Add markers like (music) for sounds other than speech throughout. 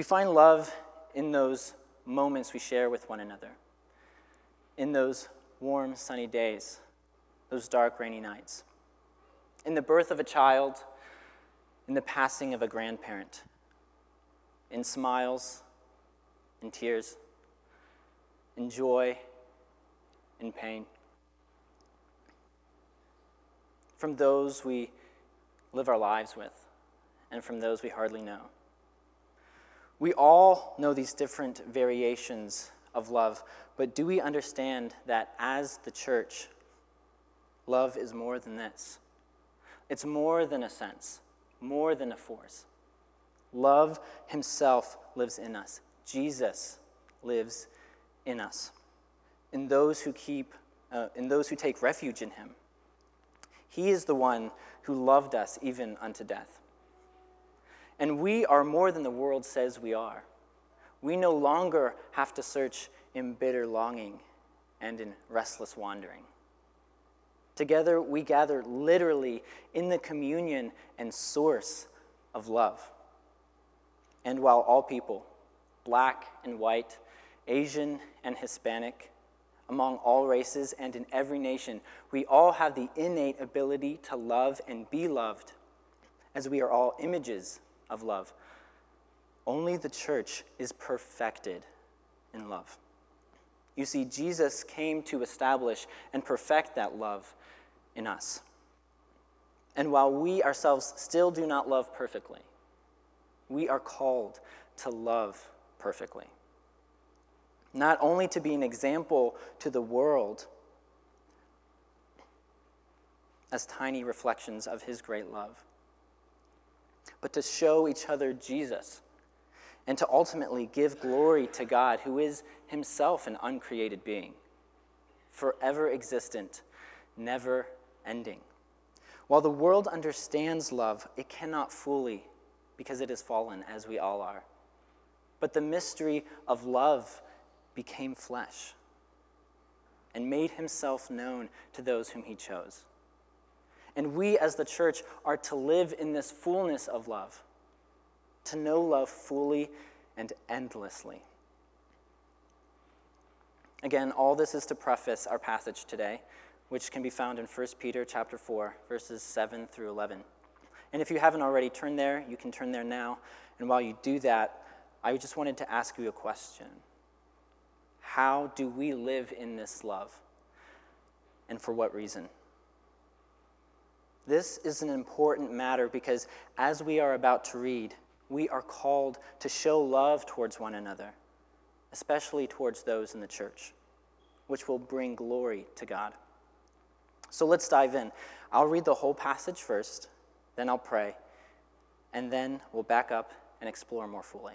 We find love in those moments we share with one another, in those warm, sunny days, those dark, rainy nights, in the birth of a child, in the passing of a grandparent, in smiles, in tears, in joy, in pain. From those we live our lives with, and from those we hardly know. We all know these different variations of love, but do we understand that as the church, love is more than this? It's more than a sense, more than a force. Love himself lives in us. Jesus lives in us. In those who keep uh, in those who take refuge in him. He is the one who loved us even unto death. And we are more than the world says we are. We no longer have to search in bitter longing and in restless wandering. Together, we gather literally in the communion and source of love. And while all people, black and white, Asian and Hispanic, among all races and in every nation, we all have the innate ability to love and be loved, as we are all images of love. Only the church is perfected in love. You see, Jesus came to establish and perfect that love in us. And while we ourselves still do not love perfectly, we are called to love perfectly. Not only to be an example to the world as tiny reflections of his great love, but to show each other Jesus and to ultimately give glory to God, who is himself an uncreated being, forever existent, never ending. While the world understands love, it cannot fully because it is fallen, as we all are. But the mystery of love became flesh and made himself known to those whom he chose. And we as the church are to live in this fullness of love, to know love fully and endlessly. Again, all this is to preface our passage today, which can be found in 1 Peter chapter 4, verses 7 through 11. And if you haven't already turned there, you can turn there now. And while you do that, I just wanted to ask you a question. How do we live in this love? And for what reason? This is an important matter because as we are about to read, we are called to show love towards one another, especially towards those in the church, which will bring glory to God. So let's dive in. I'll read the whole passage first, then I'll pray, and then we'll back up and explore more fully.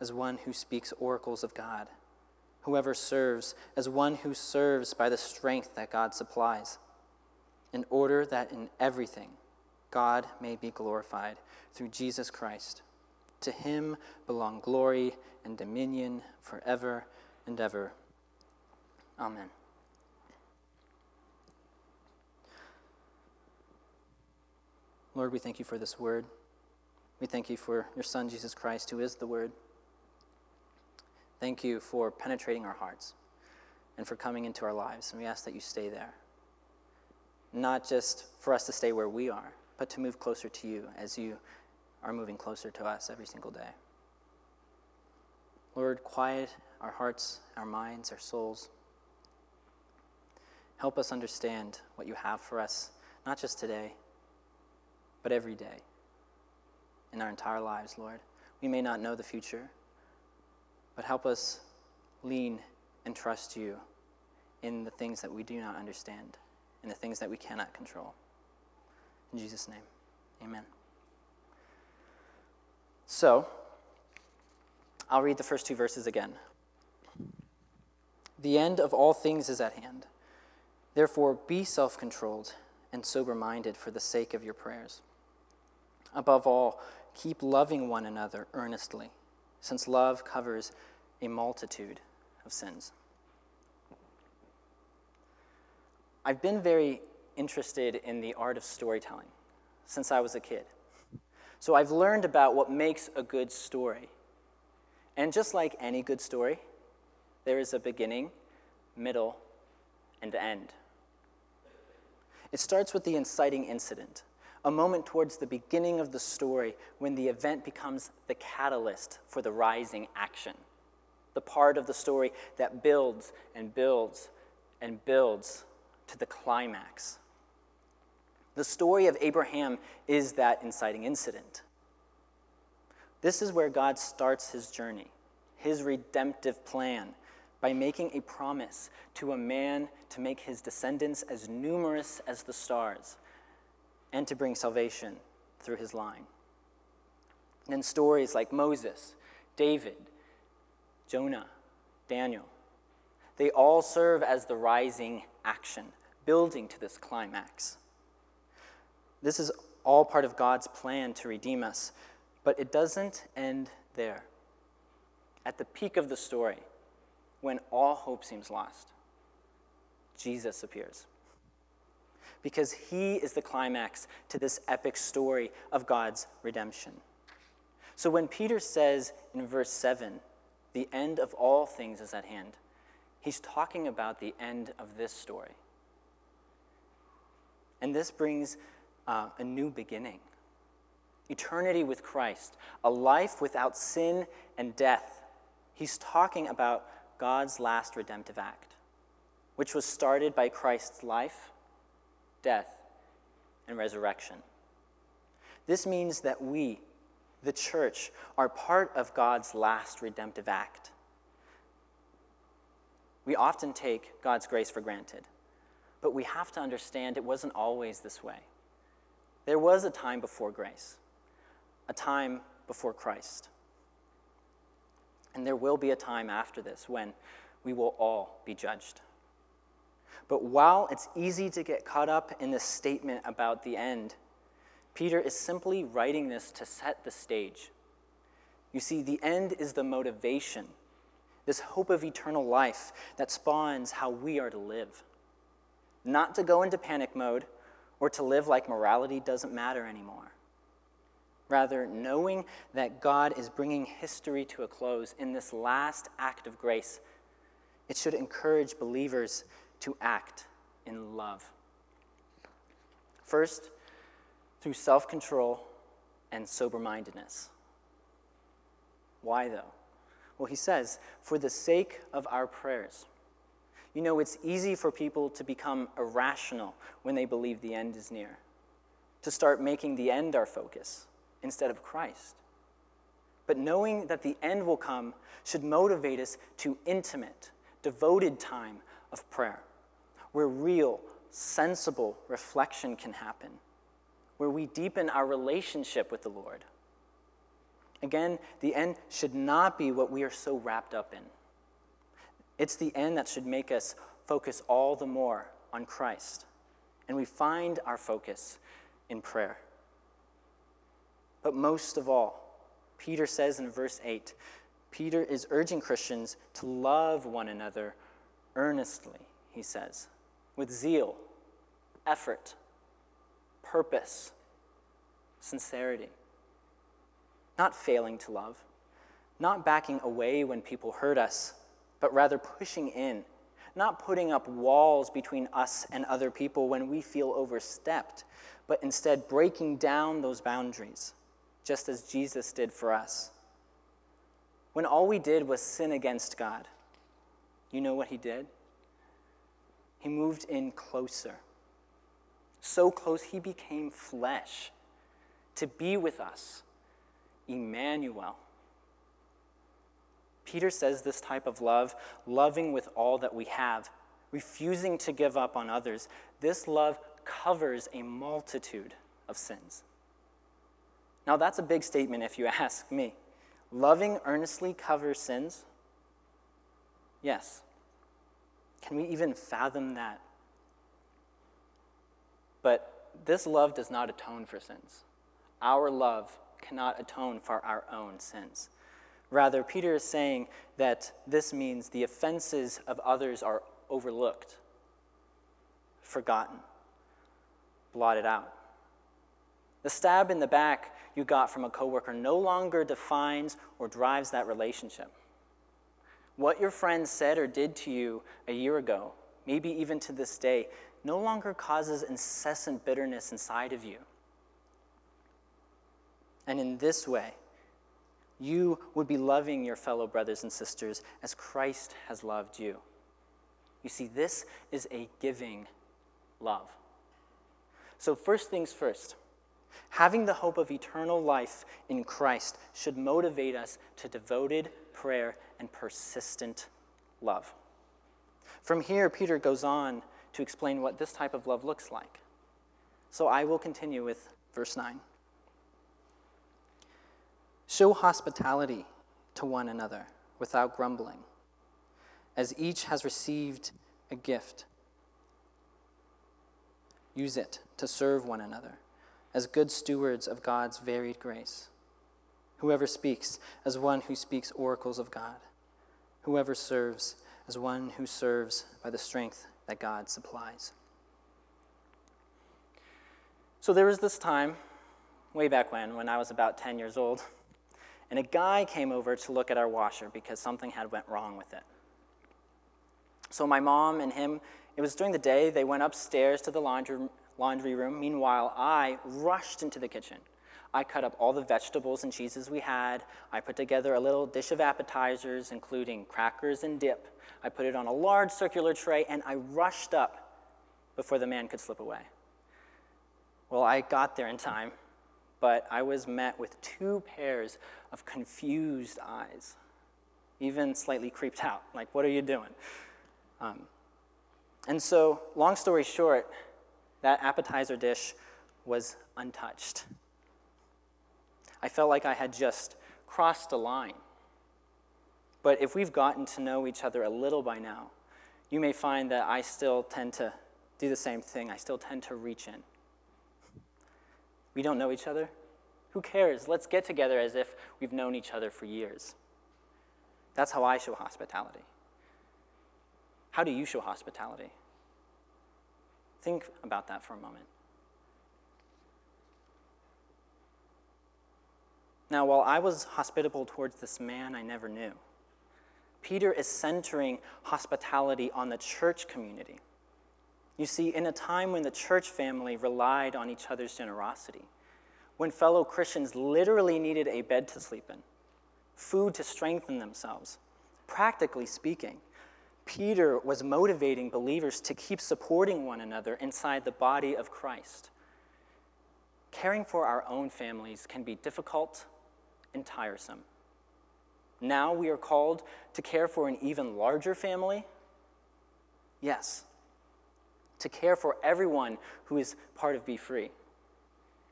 as one who speaks oracles of God. Whoever serves, as one who serves by the strength that God supplies, in order that in everything God may be glorified through Jesus Christ. To him belong glory and dominion forever and ever. Amen. Lord, we thank you for this word. We thank you for your Son, Jesus Christ, who is the Word. Thank you for penetrating our hearts and for coming into our lives. And we ask that you stay there. Not just for us to stay where we are, but to move closer to you as you are moving closer to us every single day. Lord, quiet our hearts, our minds, our souls. Help us understand what you have for us, not just today, but every day in our entire lives, Lord. We may not know the future, but help us lean and trust you in the things that we do not understand in the things that we cannot control. In Jesus' name, amen. So, I'll read the first two verses again. The end of all things is at hand. Therefore, be self controlled and sober minded for the sake of your prayers. Above all, keep loving one another earnestly, since love covers a multitude of sins. I've been very interested in the art of storytelling since I was a kid. So I've learned about what makes a good story. And just like any good story, there is a beginning, middle, and end. It starts with the inciting incident, a moment towards the beginning of the story when the event becomes the catalyst for the rising action, the part of the story that builds and builds and builds to the climax. The story of Abraham is that inciting incident. This is where God starts his journey, his redemptive plan, by making a promise to a man to make his descendants as numerous as the stars and to bring salvation through his line. And stories like Moses, David, Jonah, Daniel, they all serve as the rising action, building to this climax. This is all part of God's plan to redeem us, but it doesn't end there. At the peak of the story, when all hope seems lost, Jesus appears. Because he is the climax to this epic story of God's redemption. So when Peter says in verse 7, the end of all things is at hand, he's talking about the end of this story. And this brings uh, a new beginning eternity with Christ, a life without sin and death. He's talking about God's last redemptive act, which was started by Christ's life, death, and resurrection. This means that we, the church, are part of God's last redemptive act. We often take God's grace for granted, but we have to understand it wasn't always this way. There was a time before grace, a time before Christ. And there will be a time after this when we will all be judged. But while it's easy to get caught up in this statement about the end, Peter is simply writing this to set the stage. You see, the end is the motivation, this hope of eternal life that spawns how we are to live. Not to go into panic mode or to live like morality doesn't matter anymore. Rather, knowing that God is bringing history to a close in this last act of grace, it should encourage believers to act in love. First, through self control and sober mindedness. Why, though? Well, he says, for the sake of our prayers. You know, it's easy for people to become irrational when they believe the end is near, to start making the end our focus instead of Christ. But knowing that the end will come should motivate us to intimate, devoted time of prayer, where real, sensible reflection can happen, where we deepen our relationship with the Lord. Again, the end should not be what we are so wrapped up in. It's the end that should make us focus all the more on Christ. And we find our focus in prayer. But most of all, Peter says in verse 8, Peter is urging Christians to love one another earnestly, he says, with zeal, effort, purpose, sincerity. Not failing to love, not backing away when people hurt us, but rather pushing in, not putting up walls between us and other people when we feel overstepped, but instead breaking down those boundaries just as Jesus did for us. When all we did was sin against God, you know what he did? He moved in closer. So close, he became flesh to be with us. Emmanuel. Peter says this type of love, loving with all that we have, refusing to give up on others, this love covers a multitude of sins. Now, that's a big statement if you (laughs) ask me. Loving earnestly covers sins? Yes. Can we even fathom that? But this love does not atone for sins. Our love cannot atone for our own sins. Rather, Peter is saying that this means the offenses of others are overlooked, forgotten, blotted out. The stab in the back you got from a coworker no longer defines or drives that relationship. What your friend said or did to you a year ago, maybe even to this day, no longer causes incessant bitterness inside of you. And in this way, you would be loving your fellow brothers and sisters as Christ has loved you. You see, this is a giving love. So, first things first, having the hope of eternal life in Christ should motivate us to devoted prayer and persistent love. From here, Peter goes on to explain what this type of love looks like. So I will continue with verse 9. Show hospitality to one another without grumbling, as each has received a gift. Use it to serve one another as good stewards of God's varied grace. Whoever speaks, as one who speaks oracles of God. Whoever serves, as one who serves by the strength that God supplies. So there was this time, way back when, when I was about 10 years old, and a guy came over to look at our washer because something had went wrong with it. So my mom and him, it was during the day, they went upstairs to the laundry, laundry room. Meanwhile, I rushed into the kitchen. I cut up all the vegetables and cheeses we had. I put together a little dish of appetizers, including crackers and dip. I put it on a large circular tray, and I rushed up before the man could slip away. Well, I got there in time, but I was met with two pairs of confused eyes, even slightly creeped out. Like, what are you doing? Um, and so, long story short, that appetizer dish was untouched. I felt like I had just crossed a line. But if we've gotten to know each other a little by now, you may find that I still tend to do the same thing. I still tend to reach in. We don't know each other? Who cares? Let's get together as if we've known each other for years. That's how I show hospitality. How do you show hospitality? Think about that for a moment. Now, while I was hospitable towards this man I never knew, Peter is centering hospitality on the church community. You see, in a time when the church family relied on each other's generosity, when fellow Christians literally needed a bed to sleep in, food to strengthen themselves, practically speaking, Peter was motivating believers to keep supporting one another inside the body of Christ. Caring for our own families can be difficult and tiresome. Now we are called to care for an even larger family. Yes, to care for everyone who is part of BeFree,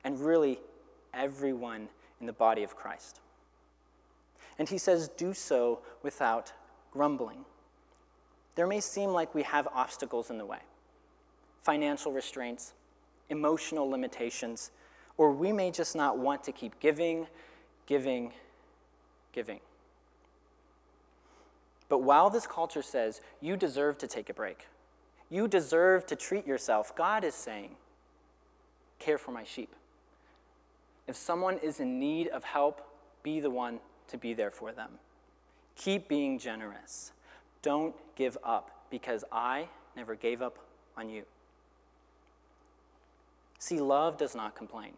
and really everyone in the body of Christ. And he says, do so without grumbling. There may seem like we have obstacles in the way financial restraints, emotional limitations, or we may just not want to keep giving, giving, giving. But while this culture says you deserve to take a break, you deserve to treat yourself, God is saying, care for my sheep. If someone is in need of help, be the one to be there for them. Keep being generous. Don't give up because I never gave up on you. See, love does not complain,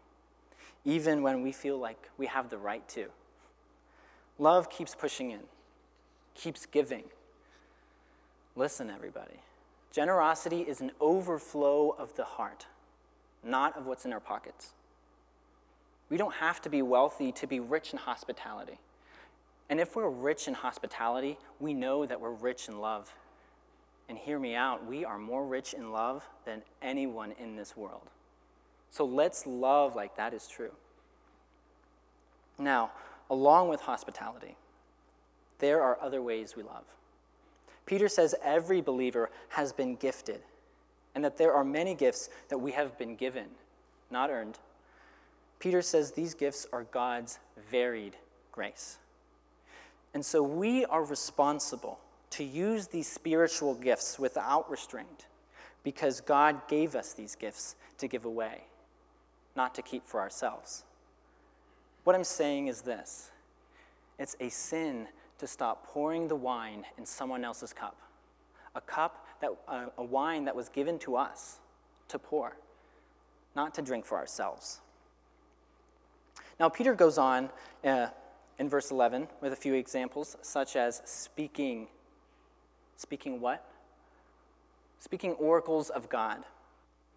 even when we feel like we have the right to. Love keeps pushing in, keeps giving. Listen, everybody. Generosity is an overflow of the heart, not of what's in our pockets. We don't have to be wealthy to be rich in hospitality. And if we're rich in hospitality, we know that we're rich in love. And hear me out, we are more rich in love than anyone in this world. So let's love like that is true. Now, along with hospitality, there are other ways we love. Peter says every believer has been gifted, and that there are many gifts that we have been given, not earned. Peter says these gifts are God's varied grace. And so we are responsible to use these spiritual gifts without restraint because God gave us these gifts to give away, not to keep for ourselves. What I'm saying is this it's a sin to stop pouring the wine in someone else's cup, a cup that uh, a wine that was given to us to pour, not to drink for ourselves. Now, Peter goes on uh, in verse 11 with a few examples, such as speaking. Speaking what? Speaking oracles of God.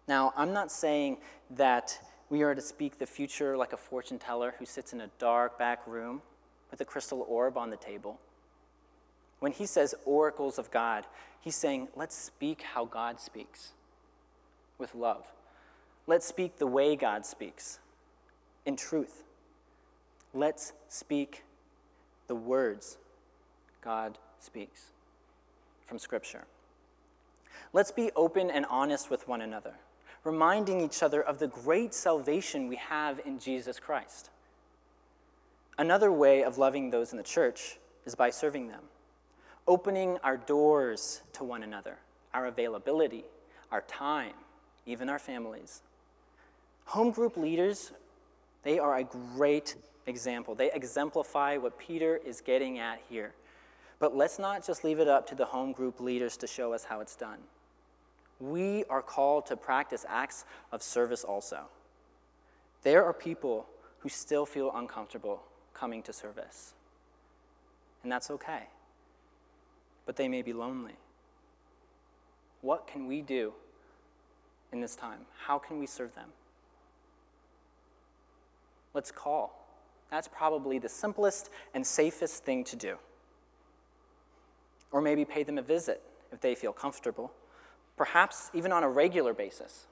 Now, I'm not saying that we are to speak the future like a fortune teller who sits in a dark back room with a crystal orb on the table. When he says oracles of God, he's saying, let's speak how God speaks with love. Let's speak the way God speaks in truth. Let's speak the words God speaks from Scripture. Let's be open and honest with one another, reminding each other of the great salvation we have in Jesus Christ. Another way of loving those in the church is by serving them, opening our doors to one another, our availability, our time, even our families. Home group leaders, they are a great example. They exemplify what Peter is getting at here. But let's not just leave it up to the home group leaders to show us how it's done. We are called to practice acts of service also. There are people who still feel uncomfortable coming to service. And that's okay. But they may be lonely. What can we do in this time? How can we serve them? Let's call. That's probably the simplest and safest thing to do. Or maybe pay them a visit if they feel comfortable, perhaps even on a regular basis.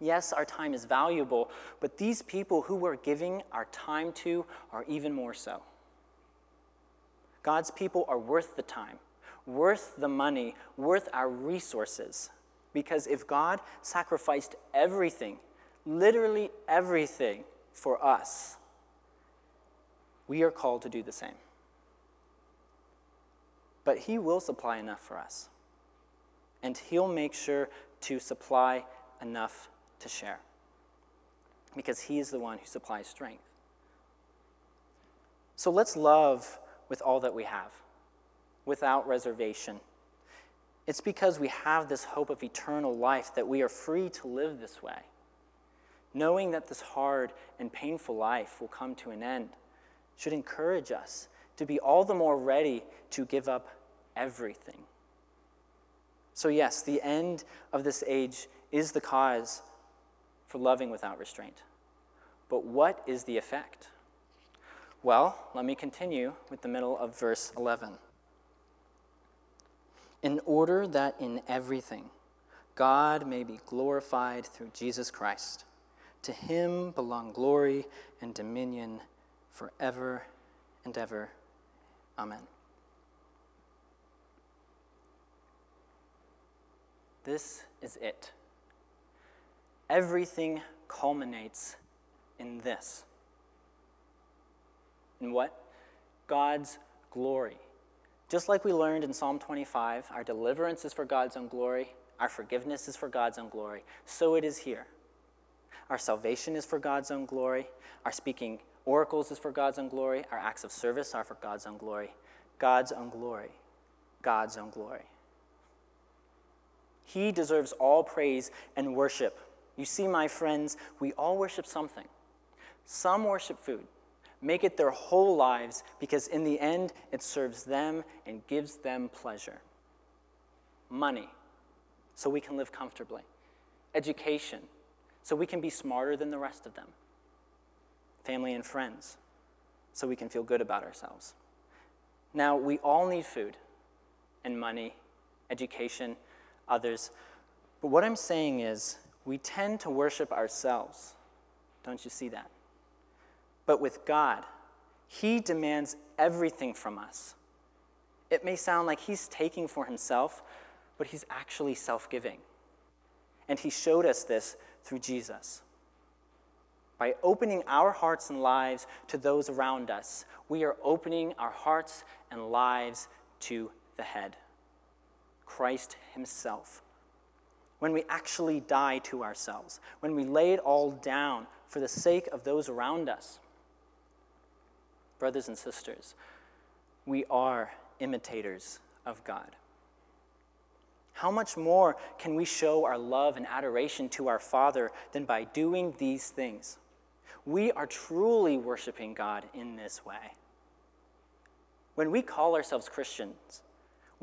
Yes, our time is valuable, but these people who we're giving our time to are even more so. God's people are worth the time, worth the money, worth our resources. Because if God sacrificed everything, literally everything, for us, we are called to do the same. But He will supply enough for us, and He'll make sure to supply enough to share because He is the one who supplies strength. So let's love with all that we have, without reservation. It's because we have this hope of eternal life that we are free to live this way, knowing that this hard and painful life will come to an end should encourage us to be all the more ready to give up everything. So, yes, the end of this age is the cause for loving without restraint. But what is the effect? Well, let me continue with the middle of verse 11. In order that in everything God may be glorified through Jesus Christ, to him belong glory and dominion forever and ever. Amen. This is it. Everything culminates in this. In what? God's glory. Just like we learned in Psalm 25, our deliverance is for God's own glory, our forgiveness is for God's own glory. So it is here. Our salvation is for God's own glory, our speaking Oracles is for God's own glory. Our acts of service are for God's own glory. God's own glory. God's own glory. He deserves all praise and worship. You see, my friends, we all worship something. Some worship food, make it their whole lives because in the end it serves them and gives them pleasure. Money, so we can live comfortably. Education, so we can be smarter than the rest of them family, and friends so we can feel good about ourselves. Now, we all need food and money education, others. But what I'm saying is, we tend to worship ourselves. Don't you see that? But with God, He demands everything from us. It may sound like He's taking for Himself, but He's actually self giving. And He showed us this through Jesus. By opening our hearts and lives to those around us, we are opening our hearts and lives to the head, Christ Himself. When we actually die to ourselves, when we lay it all down for the sake of those around us, brothers and sisters, we are imitators of God. How much more can we show our love and adoration to our Father than by doing these things? We are truly worshiping God in this way. When we call ourselves Christians,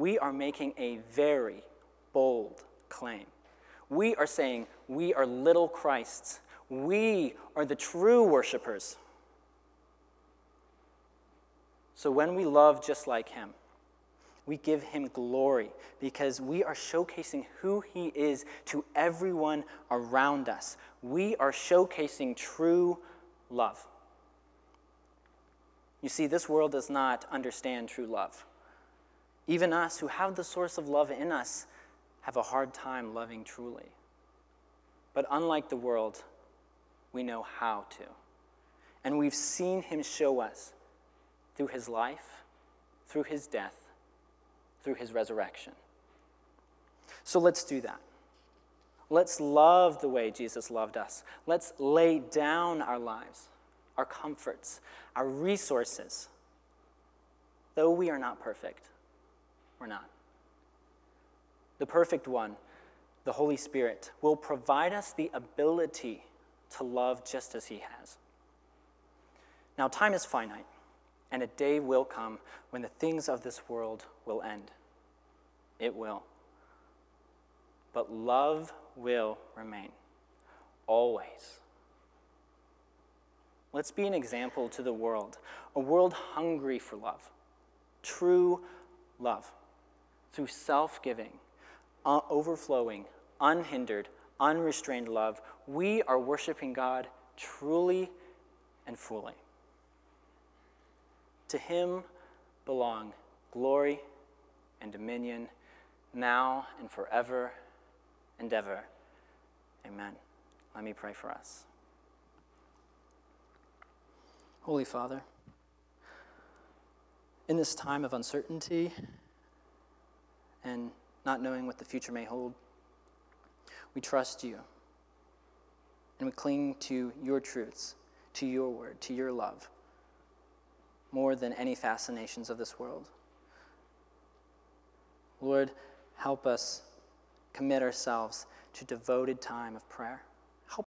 we are making a very bold claim. We are saying we are little Christs. We are the true worshipers. So when we love just like Him, we give him glory because we are showcasing who he is to everyone around us. We are showcasing true love. You see, this world does not understand true love. Even us who have the source of love in us have a hard time loving truly. But unlike the world, we know how to. And we've seen him show us through his life, through his death, through his resurrection. So let's do that. Let's love the way Jesus loved us. Let's lay down our lives, our comforts, our resources. Though we are not perfect, we're not. The perfect one, the Holy Spirit, will provide us the ability to love just as He has. Now, time is finite and a day will come when the things of this world will end. It will. But love will remain, always. Let's be an example to the world, a world hungry for love, true love, through self giving, uh, overflowing, unhindered, unrestrained love. We are worshiping God truly and fully. To him belong glory and dominion now and forever and ever. Amen. Let me pray for us. Holy Father, in this time of uncertainty and not knowing what the future may hold, we trust you and we cling to your truths, to your word, to your love more than any fascinations of this world. Lord, help us commit ourselves to devoted time of prayer.